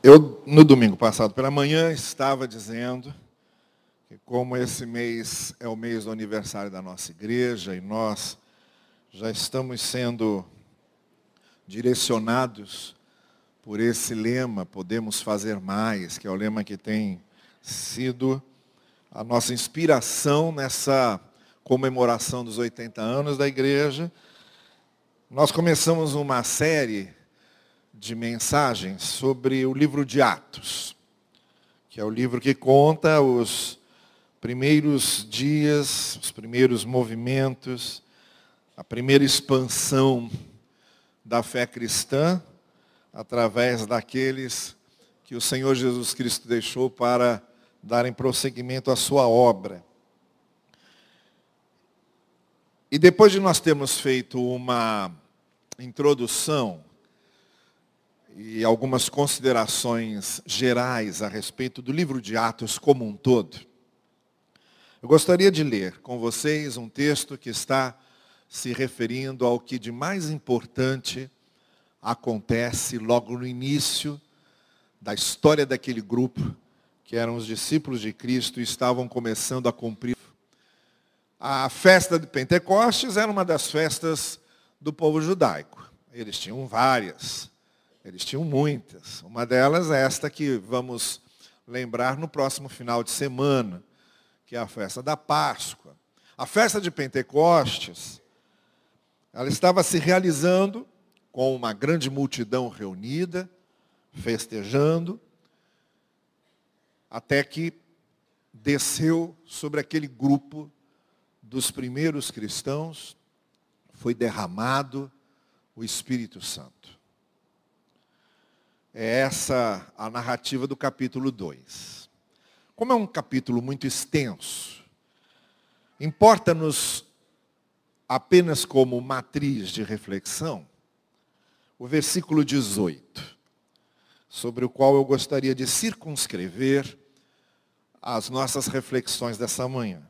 Eu, no domingo passado pela manhã, estava dizendo que como esse mês é o mês do aniversário da nossa igreja e nós já estamos sendo direcionados por esse lema, podemos fazer mais, que é o lema que tem sido a nossa inspiração nessa comemoração dos 80 anos da igreja. Nós começamos uma série de mensagens sobre o livro de Atos, que é o livro que conta os primeiros dias, os primeiros movimentos, a primeira expansão da fé cristã através daqueles que o Senhor Jesus Cristo deixou para darem prosseguimento à sua obra. E depois de nós termos feito uma introdução e algumas considerações gerais a respeito do livro de Atos como um todo. Eu gostaria de ler com vocês um texto que está se referindo ao que de mais importante acontece logo no início da história daquele grupo, que eram os discípulos de Cristo e estavam começando a cumprir. A festa de Pentecostes era uma das festas do povo judaico. Eles tinham várias. Eles tinham muitas. Uma delas é esta que vamos lembrar no próximo final de semana, que é a festa da Páscoa. A festa de Pentecostes, ela estava se realizando com uma grande multidão reunida, festejando, até que desceu sobre aquele grupo dos primeiros cristãos, foi derramado o Espírito Santo. É essa a narrativa do capítulo 2. Como é um capítulo muito extenso, importa-nos apenas como matriz de reflexão o versículo 18, sobre o qual eu gostaria de circunscrever as nossas reflexões dessa manhã.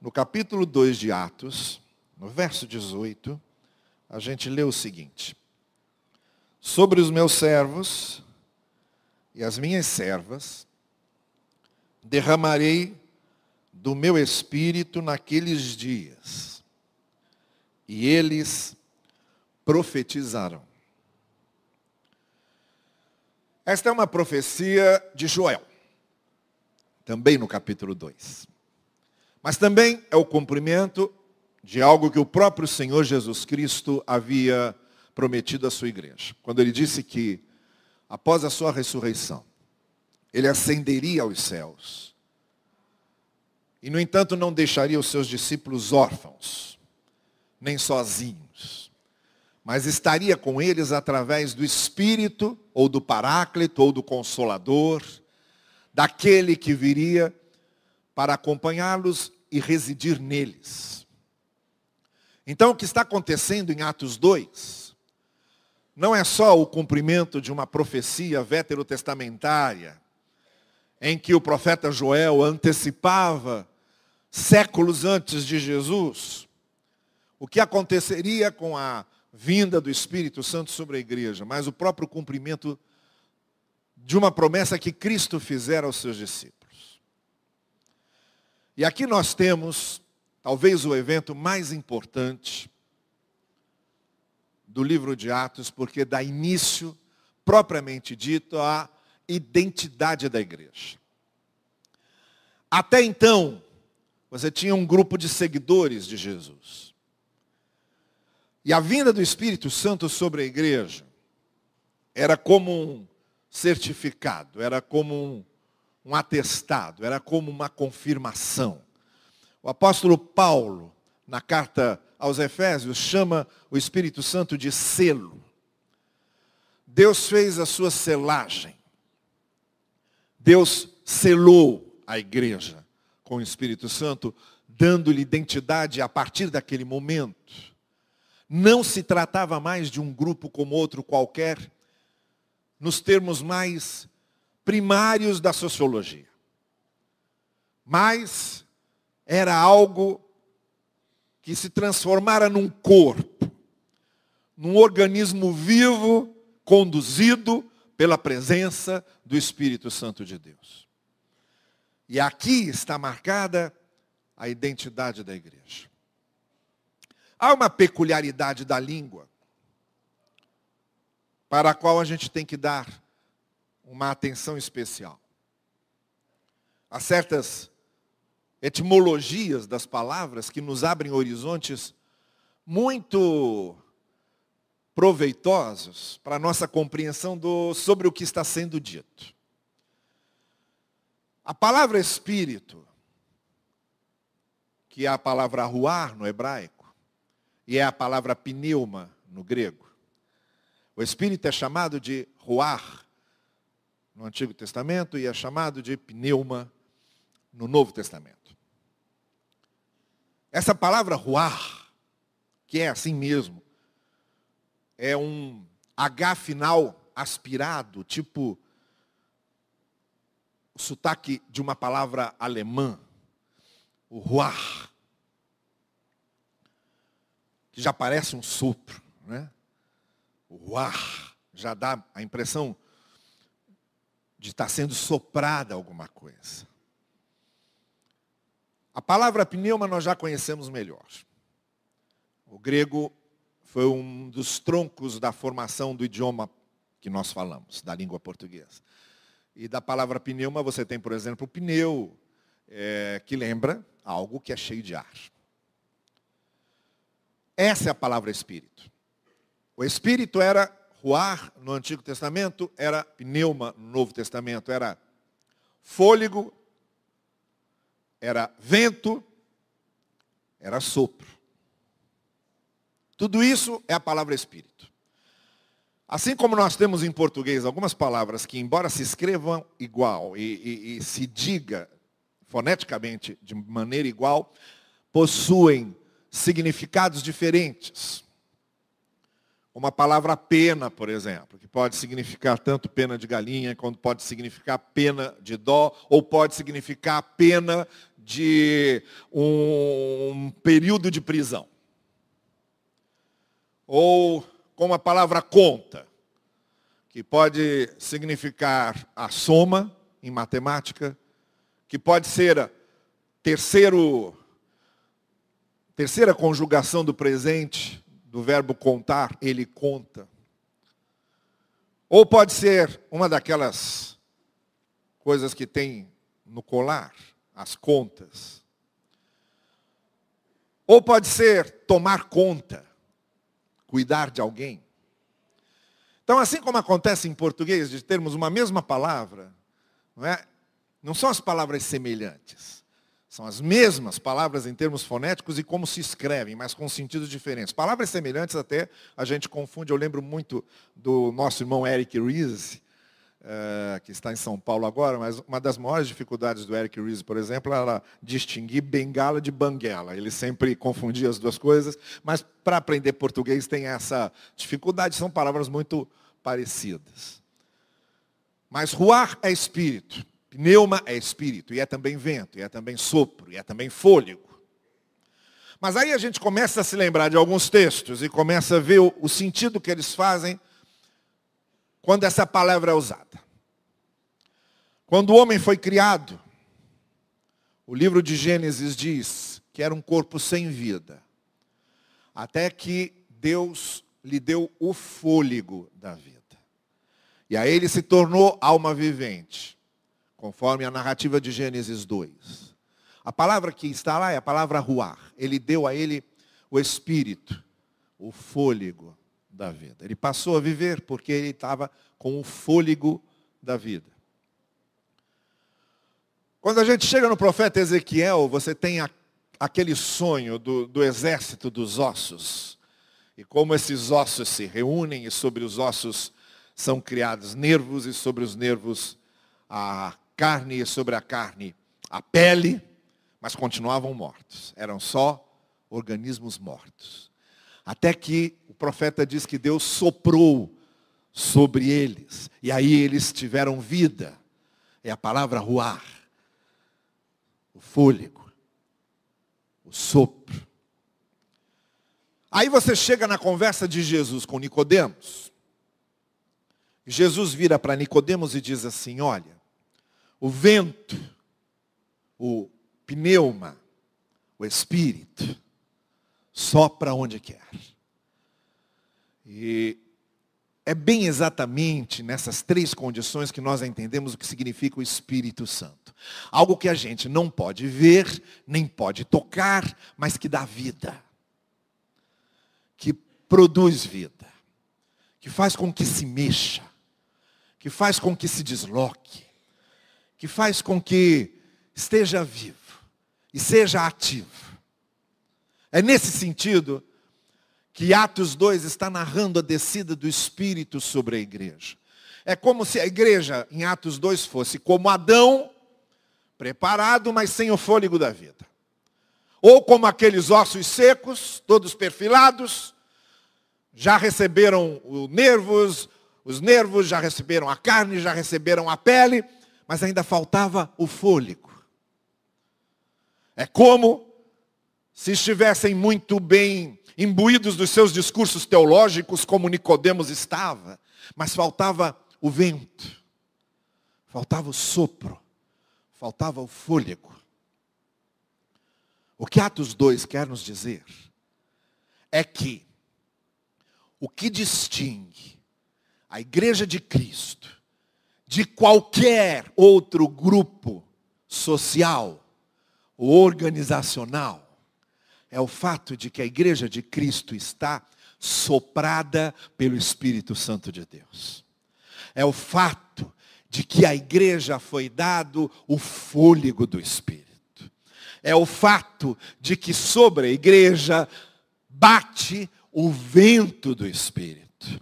No capítulo 2 de Atos, no verso 18, a gente lê o seguinte: sobre os meus servos e as minhas servas, derramarei do meu espírito naqueles dias, e eles profetizarão. Esta é uma profecia de Joel, também no capítulo 2. Mas também é o cumprimento de algo que o próprio Senhor Jesus Cristo havia prometido à sua igreja. Quando ele disse que, após a sua ressurreição, ele ascenderia aos céus. E, no entanto, não deixaria os seus discípulos órfãos, nem sozinhos, mas estaria com eles através do Espírito, ou do Paráclito, ou do Consolador, daquele que viria para acompanhá-los e residir neles. Então, o que está acontecendo em Atos 2 não é só o cumprimento de uma profecia veterotestamentária, em que o profeta Joel antecipava, séculos antes de Jesus, o que aconteceria com a vinda do Espírito Santo sobre a igreja, mas o próprio cumprimento de uma promessa que Cristo fizera aos seus discípulos. E aqui nós temos, talvez, o evento mais importante do livro de Atos, porque dá início, propriamente dito, à identidade da igreja. Até então, você tinha um grupo de seguidores de Jesus. E a vinda do Espírito Santo sobre a igreja era como um certificado, era como um, um atestado, era como uma confirmação. O apóstolo Paulo, na carta aos Efésios, chama o Espírito Santo de selo. Deus fez a sua selagem. Deus selou a igreja com o Espírito Santo, dando-lhe identidade a partir daquele momento. Não se tratava mais de um grupo como outro qualquer, nos termos mais primários da sociologia. Mas era algo que se transformara num corpo, num organismo vivo, conduzido pela presença do Espírito Santo de Deus. E aqui está marcada a identidade da igreja. Há uma peculiaridade da língua para a qual a gente tem que dar uma atenção especial. Há certas etimologias das palavras que nos abrem horizontes muito proveitosos para a nossa compreensão do, sobre o que está sendo dito. A palavra espírito, que é a palavra ruar no hebraico, e é a palavra pneuma no grego. O espírito é chamado de ruar no Antigo Testamento e é chamado de pneuma no Novo Testamento. Essa palavra ruar, que é assim mesmo, é um H final aspirado, tipo o sotaque de uma palavra alemã, o ruar, que já parece um sopro, né? O ruar já dá a impressão de estar sendo soprada alguma coisa. A palavra pneuma nós já conhecemos melhor. O grego foi um dos troncos da formação do idioma que nós falamos, da língua portuguesa. E da palavra pneuma você tem, por exemplo, o pneu, é, que lembra algo que é cheio de ar. Essa é a palavra espírito. O espírito era ruar no Antigo Testamento, era pneuma no Novo Testamento, era fôlego, era vento, era sopro. Tudo isso é a palavra espírito. Assim como nós temos em português algumas palavras que, embora se escrevam igual e, e, e se diga foneticamente de maneira igual, possuem significados diferentes. Uma palavra pena, por exemplo, que pode significar tanto pena de galinha, quanto pode significar pena de dó, ou pode significar pena de um período de prisão. Ou como a palavra conta, que pode significar a soma em matemática, que pode ser terceiro, terceira conjugação do presente do verbo contar, ele conta. Ou pode ser uma daquelas coisas que tem no colar, as contas. Ou pode ser tomar conta, cuidar de alguém. Então, assim como acontece em português, de termos uma mesma palavra, não, é? não são as palavras semelhantes. São as mesmas palavras em termos fonéticos e como se escrevem, mas com sentidos diferentes. Palavras semelhantes até a gente confunde. Eu lembro muito do nosso irmão Eric Reese, uh, que está em São Paulo agora, mas uma das maiores dificuldades do Eric Reese, por exemplo, era distinguir bengala de banguela. Ele sempre confundia as duas coisas, mas para aprender português tem essa dificuldade, são palavras muito parecidas. Mas ruar é espírito. Pneuma é espírito, e é também vento, e é também sopro, e é também fôlego. Mas aí a gente começa a se lembrar de alguns textos e começa a ver o, o sentido que eles fazem quando essa palavra é usada. Quando o homem foi criado, o livro de Gênesis diz que era um corpo sem vida, até que Deus lhe deu o fôlego da vida. E aí ele se tornou alma vivente conforme a narrativa de Gênesis 2. A palavra que está lá é a palavra ruar. Ele deu a ele o espírito, o fôlego da vida. Ele passou a viver porque ele estava com o fôlego da vida. Quando a gente chega no profeta Ezequiel, você tem a, aquele sonho do, do exército dos ossos. E como esses ossos se reúnem e sobre os ossos são criados nervos e sobre os nervos a carne sobre a carne a pele, mas continuavam mortos. Eram só organismos mortos. Até que profeta diz que Deus soprou sobre eles. E aí eles tiveram vida. É a palavra ruar. O fôlego. O sopro. Aí você chega na conversa de Jesus com Nicodemos. Jesus vira para Nicodemos e diz assim: Olha, o vento, o pneuma, o espírito, sopra onde quer. E é bem exatamente nessas três condições que nós entendemos o que significa o Espírito Santo. Algo que a gente não pode ver, nem pode tocar, mas que dá vida. Que produz vida. Que faz com que se mexa. Que faz com que se desloque. Que faz com que esteja vivo e seja ativo. É nesse sentido que Atos 2 está narrando a descida do Espírito sobre a igreja. É como se a igreja, em Atos 2, fosse como Adão, preparado, mas sem o fôlego da vida. Ou como aqueles ossos secos, todos perfilados, já receberam os nervos, os nervos já receberam a carne, já receberam a pele, mas ainda faltava o fôlego. É como se estivessem muito bem imbuídos dos seus discursos teológicos, como Nicodemos estava, mas faltava o vento, faltava o sopro, faltava o fôlego. O que Atos 2 quer nos dizer é que o que distingue a igreja de Cristo de qualquer outro grupo social ou organizacional é o fato de que a igreja de Cristo está soprada pelo Espírito Santo de Deus. É o fato de que a igreja foi dado o fôlego do Espírito. É o fato de que sobre a igreja bate o vento do Espírito.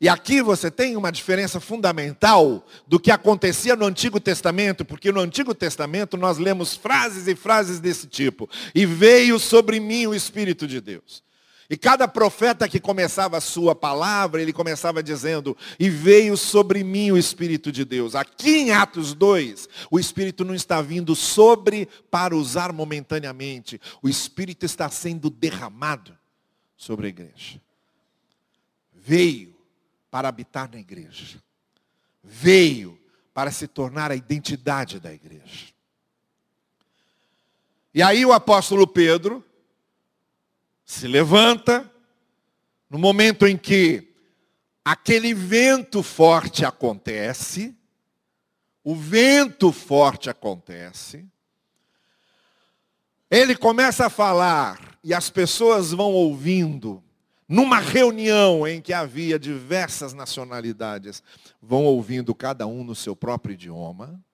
E aqui você tem uma diferença fundamental do que acontecia no Antigo Testamento, porque no Antigo Testamento nós lemos frases e frases desse tipo. E veio sobre mim o Espírito de Deus. E cada profeta que começava a sua palavra, ele começava dizendo, e veio sobre mim o Espírito de Deus. Aqui em Atos 2, o Espírito não está vindo sobre para usar momentaneamente. O Espírito está sendo derramado sobre a igreja. Veio para habitar na igreja. Veio para se tornar a identidade da igreja. E aí o apóstolo Pedro se levanta, no momento em que aquele vento forte acontece, o vento forte acontece, ele começa a falar e as pessoas vão ouvindo numa reunião em que havia diversas nacionalidades, vão ouvindo cada um no seu próprio idioma.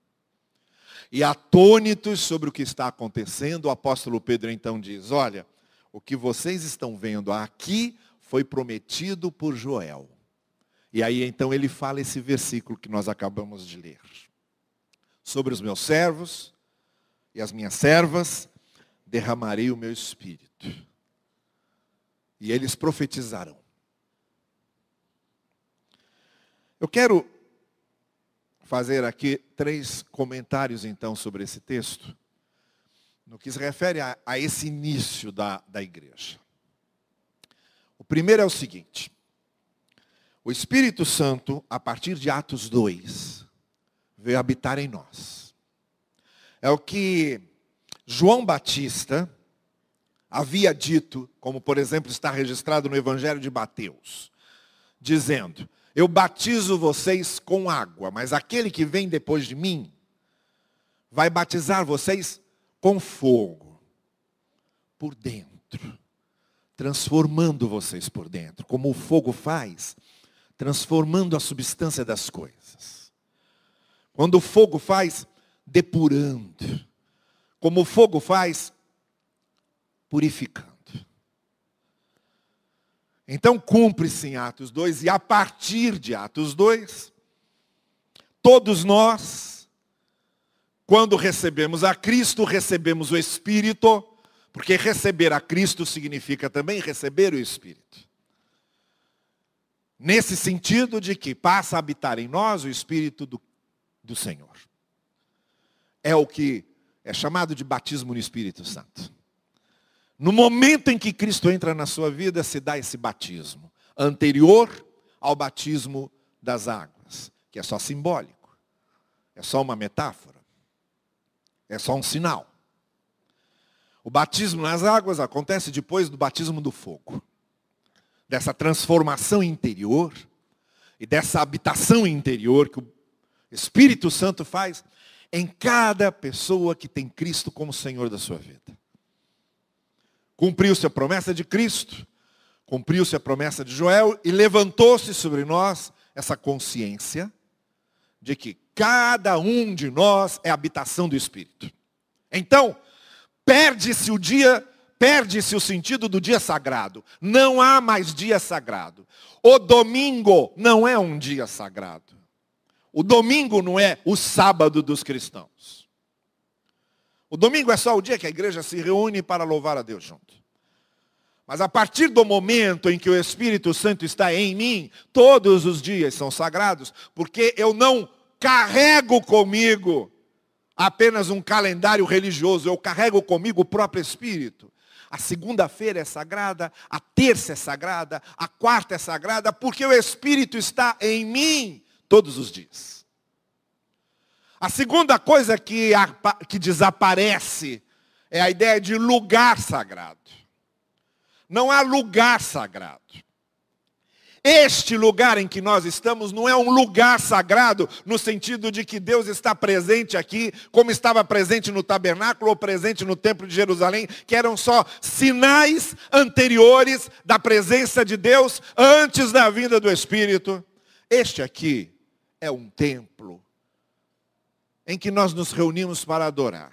E atônitos sobre o que está acontecendo, o apóstolo Pedro então diz: Olha, o que vocês estão vendo aqui foi prometido por Joel. E aí então ele fala esse versículo que nós acabamos de ler. Sobre os meus servos e as minhas servas derramarei o meu espírito e eles profetizarão. Eu quero fazer aqui três comentários então sobre esse texto, no que se refere a, a esse início da, da igreja. O primeiro é o seguinte: o Espírito Santo, a partir de Atos 2, veio habitar em nós. É o que João Batista, havia dito, como por exemplo está registrado no Evangelho de Mateus, dizendo: Eu batizo vocês com água, mas aquele que vem depois de mim vai batizar vocês com fogo por dentro, transformando vocês por dentro, como o fogo faz, transformando a substância das coisas. Quando o fogo faz, depurando. Como o fogo faz, purificando. Então cumpre-se em Atos 2, e a partir de Atos 2, todos nós, quando recebemos a Cristo, recebemos o Espírito, porque receber a Cristo significa também receber o Espírito. Nesse sentido de que passa a habitar em nós o Espírito do, do Senhor. É o que é chamado de batismo no Espírito Santo. No momento em que Cristo entra na sua vida, se dá esse batismo, anterior ao batismo das águas, que é só simbólico, é só uma metáfora, é só um sinal. O batismo nas águas acontece depois do batismo do fogo, dessa transformação interior e dessa habitação interior que o Espírito Santo faz em cada pessoa que tem Cristo como Senhor da sua vida. Cumpriu-se a promessa de Cristo, cumpriu-se a promessa de Joel e levantou-se sobre nós essa consciência de que cada um de nós é habitação do Espírito. Então, perde-se o dia, perde-se o sentido do dia sagrado. Não há mais dia sagrado. O domingo não é um dia sagrado. O domingo não é o sábado dos cristãos. O domingo é só o dia que a igreja se reúne para louvar a Deus junto. Mas a partir do momento em que o Espírito Santo está em mim, todos os dias são sagrados, porque eu não carrego comigo apenas um calendário religioso, eu carrego comigo o próprio Espírito. A segunda-feira é sagrada, a terça é sagrada, a quarta é sagrada, porque o Espírito está em mim todos os dias. A segunda coisa que, que desaparece é a ideia de lugar sagrado. Não há lugar sagrado. Este lugar em que nós estamos não é um lugar sagrado no sentido de que Deus está presente aqui, como estava presente no tabernáculo ou presente no templo de Jerusalém, que eram só sinais anteriores da presença de Deus antes da vinda do Espírito. Este aqui é um templo em que nós nos reunimos para adorar.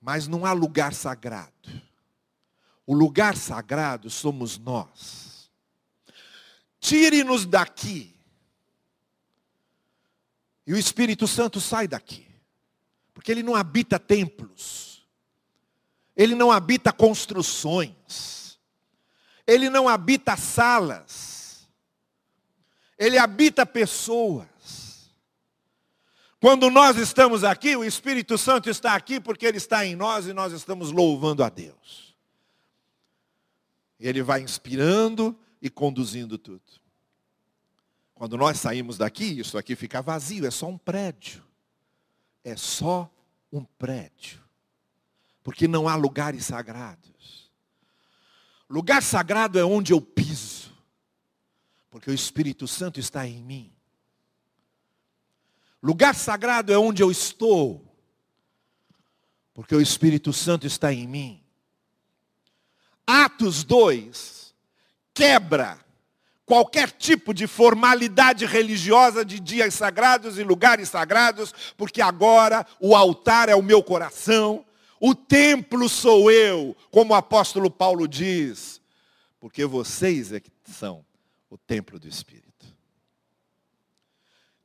Mas não há lugar sagrado. O lugar sagrado somos nós. Tire-nos daqui. E o Espírito Santo sai daqui. Porque ele não habita templos. Ele não habita construções. Ele não habita salas. Ele habita pessoas. Quando nós estamos aqui, o Espírito Santo está aqui porque ele está em nós e nós estamos louvando a Deus. Ele vai inspirando e conduzindo tudo. Quando nós saímos daqui, isso aqui fica vazio, é só um prédio. É só um prédio. Porque não há lugares sagrados. Lugar sagrado é onde eu piso porque o Espírito Santo está em mim. Lugar sagrado é onde eu estou, porque o Espírito Santo está em mim. Atos 2 quebra qualquer tipo de formalidade religiosa de dias sagrados e lugares sagrados, porque agora o altar é o meu coração, o templo sou eu, como o apóstolo Paulo diz, porque vocês é que são o templo do Espírito.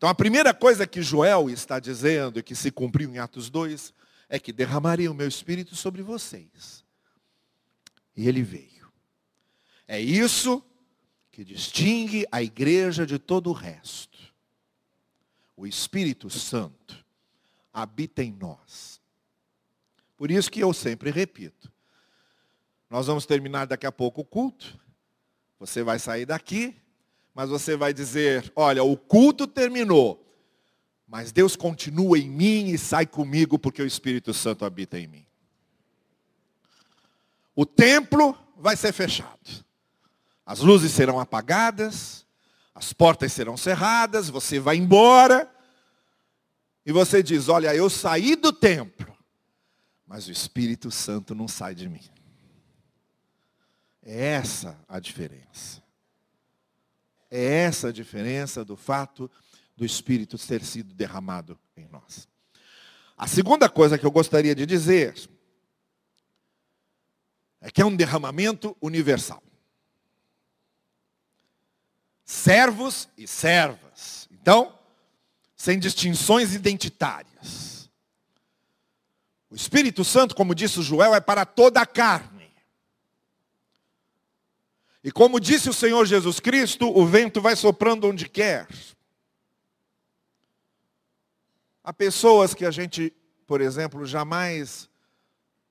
Então a primeira coisa que Joel está dizendo e que se cumpriu em Atos 2 é que derramaria o meu Espírito sobre vocês. E ele veio. É isso que distingue a igreja de todo o resto. O Espírito Santo habita em nós. Por isso que eu sempre repito. Nós vamos terminar daqui a pouco o culto. Você vai sair daqui, mas você vai dizer: olha, o culto terminou, mas Deus continua em mim e sai comigo porque o Espírito Santo habita em mim. O templo vai ser fechado. As luzes serão apagadas, as portas serão cerradas, você vai embora. E você diz: Olha, eu saí do templo, mas o Espírito Santo não sai de mim. É essa a diferença. É essa a diferença do fato do Espírito ter sido derramado em nós. A segunda coisa que eu gostaria de dizer é que é um derramamento universal. Servos e servas. Então, sem distinções identitárias. O Espírito Santo, como disse o Joel, é para toda a carne. E como disse o Senhor Jesus Cristo, o vento vai soprando onde quer. Há pessoas que a gente, por exemplo, jamais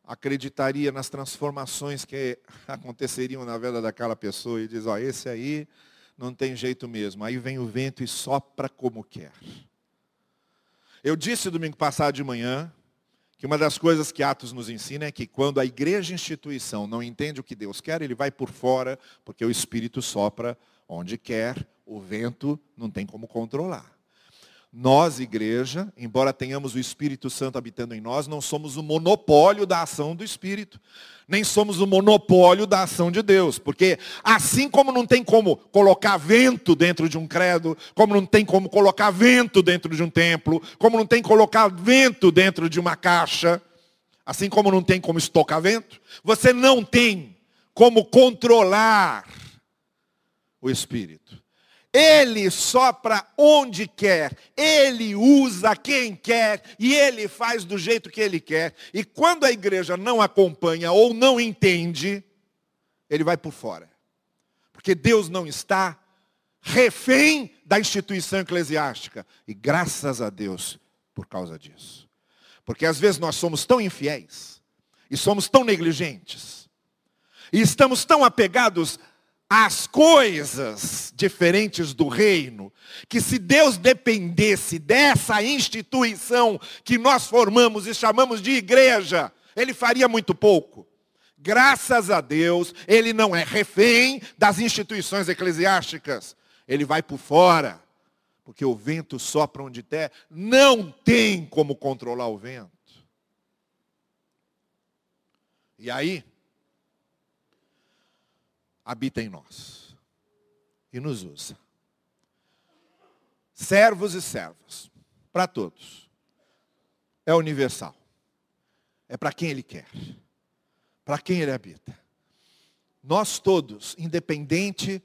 acreditaria nas transformações que aconteceriam na vida daquela pessoa e diz, ó, esse aí não tem jeito mesmo. Aí vem o vento e sopra como quer. Eu disse domingo passado de manhã que uma das coisas que Atos nos ensina é que quando a igreja instituição não entende o que Deus quer, ele vai por fora, porque o Espírito sopra onde quer, o vento não tem como controlar. Nós, igreja, embora tenhamos o Espírito Santo habitando em nós, não somos o monopólio da ação do Espírito. Nem somos o monopólio da ação de Deus. Porque assim como não tem como colocar vento dentro de um credo, como não tem como colocar vento dentro de um templo, como não tem como colocar vento dentro de uma caixa, assim como não tem como estocar vento, você não tem como controlar o Espírito. Ele sopra onde quer, ele usa quem quer e ele faz do jeito que ele quer. E quando a igreja não acompanha ou não entende, ele vai por fora. Porque Deus não está refém da instituição eclesiástica. E graças a Deus por causa disso. Porque às vezes nós somos tão infiéis e somos tão negligentes e estamos tão apegados as coisas diferentes do reino, que se Deus dependesse dessa instituição que nós formamos e chamamos de igreja, ele faria muito pouco. Graças a Deus, ele não é refém das instituições eclesiásticas. Ele vai por fora, porque o vento sopra onde der, não tem como controlar o vento. E aí, habita em nós e nos usa. Servos e servas, para todos. É universal. É para quem Ele quer, para quem Ele habita. Nós todos, independente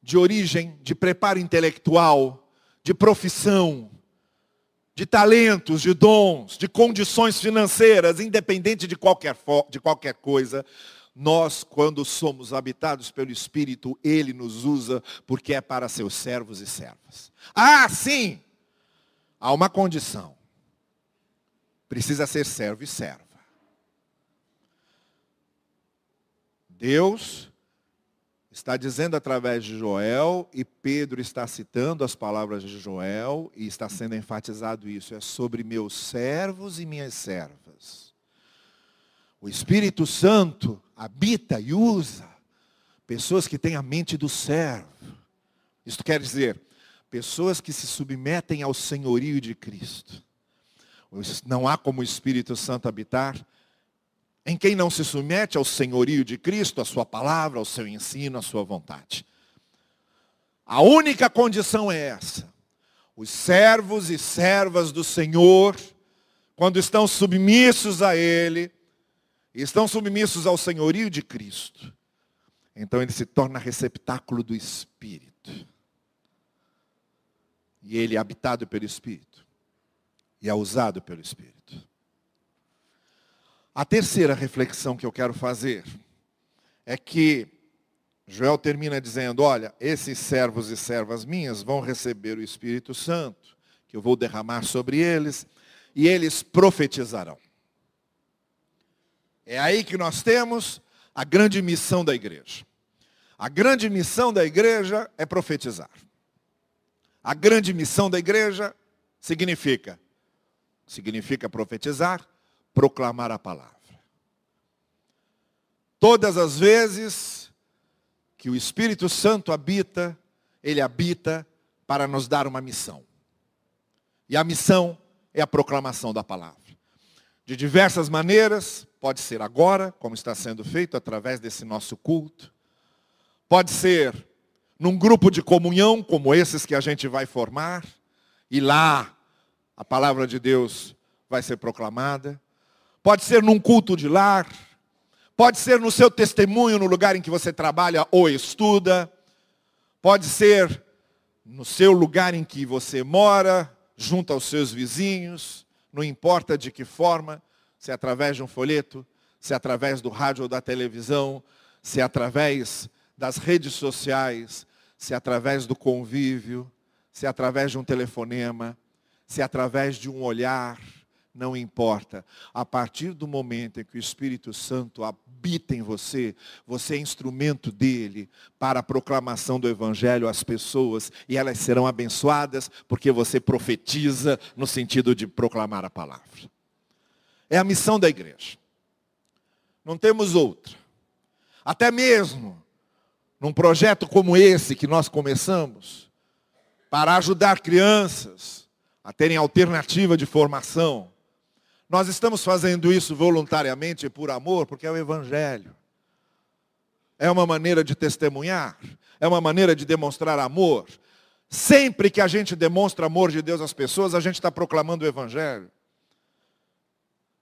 de origem, de preparo intelectual, de profissão, de talentos, de dons, de condições financeiras, independente de qualquer, de qualquer coisa, nós, quando somos habitados pelo Espírito, Ele nos usa porque é para seus servos e servas. Ah, sim! Há uma condição. Precisa ser servo e serva. Deus está dizendo através de Joel, e Pedro está citando as palavras de Joel, e está sendo enfatizado isso, é sobre meus servos e minhas servas. O Espírito Santo habita e usa pessoas que têm a mente do servo. Isto quer dizer, pessoas que se submetem ao senhorio de Cristo. Não há como o Espírito Santo habitar em quem não se submete ao senhorio de Cristo, à sua palavra, ao seu ensino, à sua vontade. A única condição é essa. Os servos e servas do Senhor, quando estão submissos a Ele, e estão submissos ao senhorio de Cristo, então ele se torna receptáculo do Espírito. E ele é habitado pelo Espírito. E é usado pelo Espírito. A terceira reflexão que eu quero fazer é que Joel termina dizendo, olha, esses servos e servas minhas vão receber o Espírito Santo, que eu vou derramar sobre eles, e eles profetizarão. É aí que nós temos a grande missão da igreja. A grande missão da igreja é profetizar. A grande missão da igreja significa significa profetizar, proclamar a palavra. Todas as vezes que o Espírito Santo habita, ele habita para nos dar uma missão. E a missão é a proclamação da palavra. De diversas maneiras, Pode ser agora, como está sendo feito através desse nosso culto. Pode ser num grupo de comunhão, como esses que a gente vai formar, e lá a palavra de Deus vai ser proclamada. Pode ser num culto de lar. Pode ser no seu testemunho no lugar em que você trabalha ou estuda. Pode ser no seu lugar em que você mora, junto aos seus vizinhos, não importa de que forma se é através de um folheto, se é através do rádio ou da televisão, se é através das redes sociais, se é através do convívio, se é através de um telefonema, se é através de um olhar, não importa. A partir do momento em que o Espírito Santo habita em você, você é instrumento dele para a proclamação do Evangelho às pessoas e elas serão abençoadas porque você profetiza no sentido de proclamar a palavra. É a missão da igreja. Não temos outra. Até mesmo num projeto como esse que nós começamos, para ajudar crianças a terem alternativa de formação, nós estamos fazendo isso voluntariamente por amor, porque é o Evangelho. É uma maneira de testemunhar, é uma maneira de demonstrar amor. Sempre que a gente demonstra amor de Deus às pessoas, a gente está proclamando o Evangelho.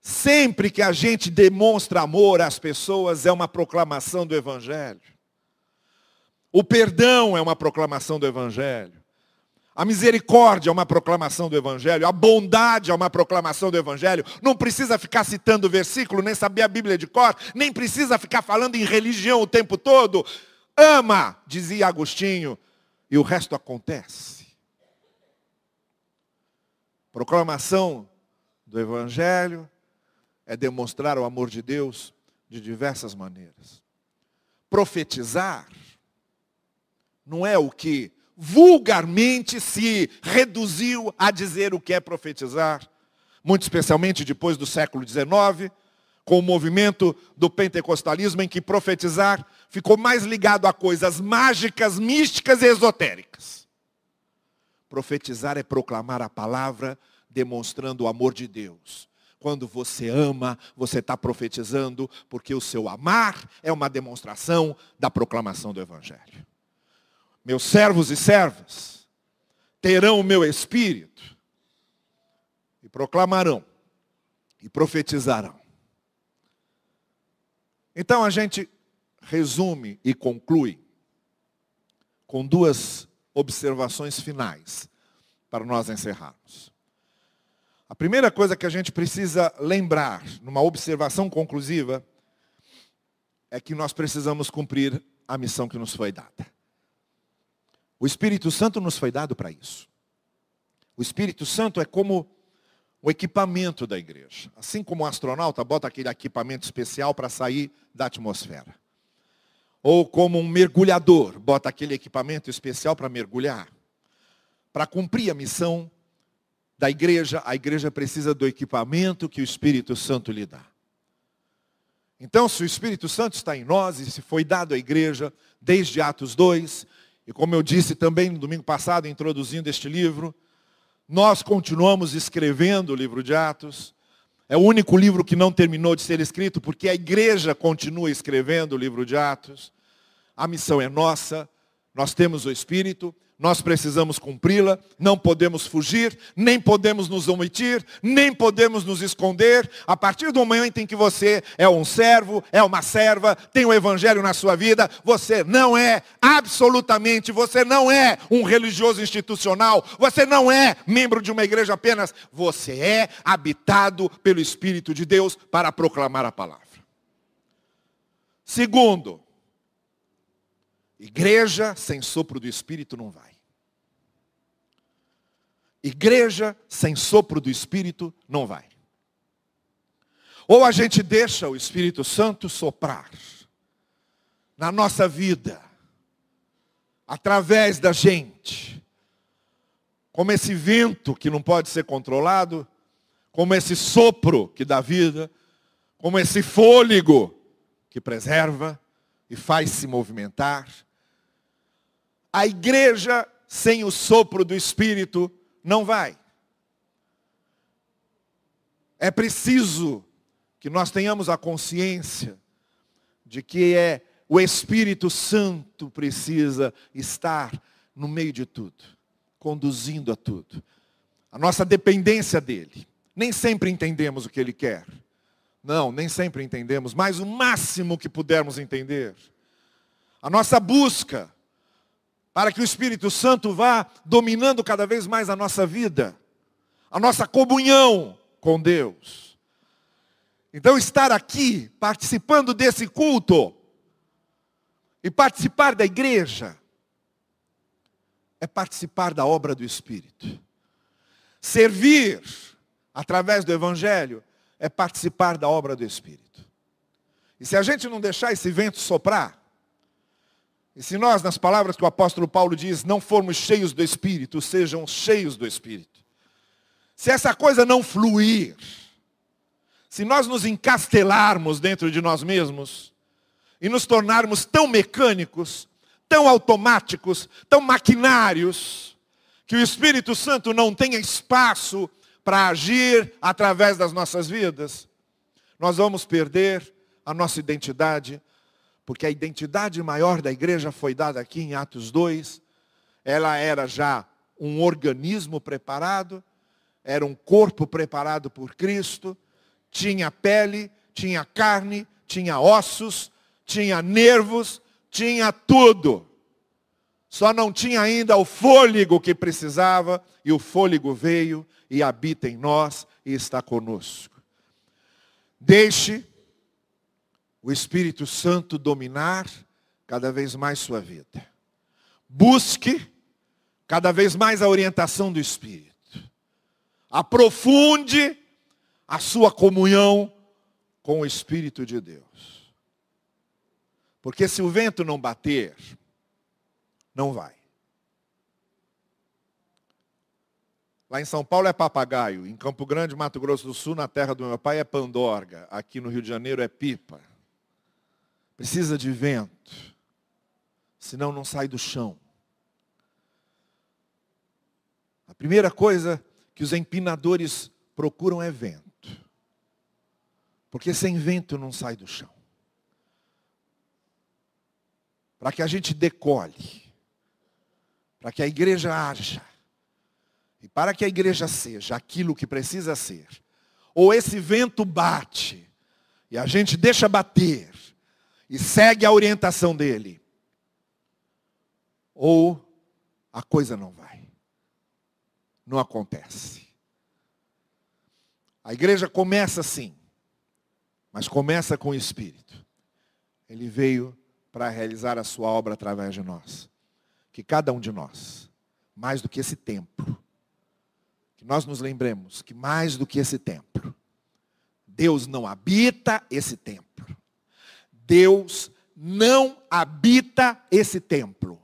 Sempre que a gente demonstra amor às pessoas, é uma proclamação do Evangelho. O perdão é uma proclamação do Evangelho. A misericórdia é uma proclamação do Evangelho, a bondade é uma proclamação do Evangelho. Não precisa ficar citando o versículo, nem saber a Bíblia de cor, nem precisa ficar falando em religião o tempo todo. Ama, dizia Agostinho, e o resto acontece. Proclamação do Evangelho é demonstrar o amor de Deus de diversas maneiras. Profetizar não é o que vulgarmente se reduziu a dizer o que é profetizar, muito especialmente depois do século XIX, com o movimento do pentecostalismo, em que profetizar ficou mais ligado a coisas mágicas, místicas e esotéricas. Profetizar é proclamar a palavra, demonstrando o amor de Deus. Quando você ama, você está profetizando, porque o seu amar é uma demonstração da proclamação do Evangelho meus servos e servas, terão o meu espírito e proclamarão e profetizarão. Então a gente resume e conclui com duas observações finais para nós encerrarmos. A primeira coisa que a gente precisa lembrar, numa observação conclusiva, é que nós precisamos cumprir a missão que nos foi dada. O Espírito Santo nos foi dado para isso. O Espírito Santo é como o equipamento da igreja. Assim como o astronauta bota aquele equipamento especial para sair da atmosfera. Ou como um mergulhador bota aquele equipamento especial para mergulhar. Para cumprir a missão da igreja, a igreja precisa do equipamento que o Espírito Santo lhe dá. Então, se o Espírito Santo está em nós e se foi dado à igreja, desde Atos 2, e como eu disse também no domingo passado, introduzindo este livro, nós continuamos escrevendo o livro de Atos. É o único livro que não terminou de ser escrito, porque a igreja continua escrevendo o livro de Atos. A missão é nossa, nós temos o Espírito, nós precisamos cumpri-la, não podemos fugir, nem podemos nos omitir, nem podemos nos esconder. A partir do momento em que você é um servo, é uma serva, tem o evangelho na sua vida, você não é absolutamente, você não é um religioso institucional, você não é membro de uma igreja apenas, você é habitado pelo Espírito de Deus para proclamar a palavra. Segundo, igreja sem sopro do Espírito não vai. Igreja sem sopro do Espírito não vai. Ou a gente deixa o Espírito Santo soprar na nossa vida, através da gente, como esse vento que não pode ser controlado, como esse sopro que dá vida, como esse fôlego que preserva e faz se movimentar. A igreja sem o sopro do Espírito não vai. É preciso que nós tenhamos a consciência de que é o Espírito Santo precisa estar no meio de tudo, conduzindo a tudo. A nossa dependência dele. Nem sempre entendemos o que ele quer. Não, nem sempre entendemos, mas o máximo que pudermos entender. A nossa busca para que o Espírito Santo vá dominando cada vez mais a nossa vida, a nossa comunhão com Deus. Então, estar aqui, participando desse culto, e participar da igreja, é participar da obra do Espírito. Servir através do Evangelho, é participar da obra do Espírito. E se a gente não deixar esse vento soprar, e se nós, nas palavras que o apóstolo Paulo diz, não formos cheios do Espírito, sejam cheios do Espírito. Se essa coisa não fluir, se nós nos encastelarmos dentro de nós mesmos e nos tornarmos tão mecânicos, tão automáticos, tão maquinários, que o Espírito Santo não tenha espaço para agir através das nossas vidas, nós vamos perder a nossa identidade, porque a identidade maior da igreja foi dada aqui em Atos 2. Ela era já um organismo preparado, era um corpo preparado por Cristo, tinha pele, tinha carne, tinha ossos, tinha nervos, tinha tudo. Só não tinha ainda o fôlego que precisava, e o fôlego veio e habita em nós e está conosco. Deixe o Espírito Santo dominar cada vez mais sua vida. Busque cada vez mais a orientação do Espírito. Aprofunde a sua comunhão com o Espírito de Deus. Porque se o vento não bater, não vai. Lá em São Paulo é papagaio, em Campo Grande, Mato Grosso do Sul, na terra do meu pai é pandorga, aqui no Rio de Janeiro é pipa. Precisa de vento, senão não sai do chão. A primeira coisa que os empinadores procuram é vento. Porque sem vento não sai do chão. Para que a gente decole, para que a igreja haja, e para que a igreja seja aquilo que precisa ser, ou esse vento bate, e a gente deixa bater, e segue a orientação dele, ou a coisa não vai, não acontece. A igreja começa assim, mas começa com o Espírito. Ele veio para realizar a sua obra através de nós. Que cada um de nós, mais do que esse templo, que nós nos lembremos que mais do que esse templo, Deus não habita esse templo. Deus não habita esse templo.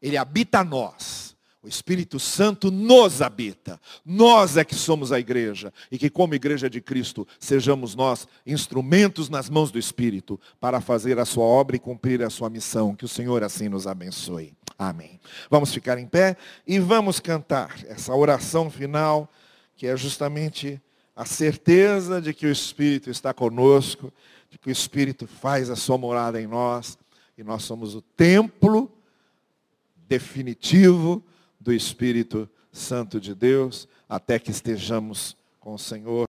Ele habita nós. O Espírito Santo nos habita. Nós é que somos a igreja. E que, como igreja de Cristo, sejamos nós instrumentos nas mãos do Espírito para fazer a sua obra e cumprir a sua missão. Que o Senhor assim nos abençoe. Amém. Vamos ficar em pé e vamos cantar essa oração final, que é justamente a certeza de que o Espírito está conosco, de que o Espírito faz a sua morada em nós, e nós somos o templo definitivo do Espírito Santo de Deus, até que estejamos com o Senhor.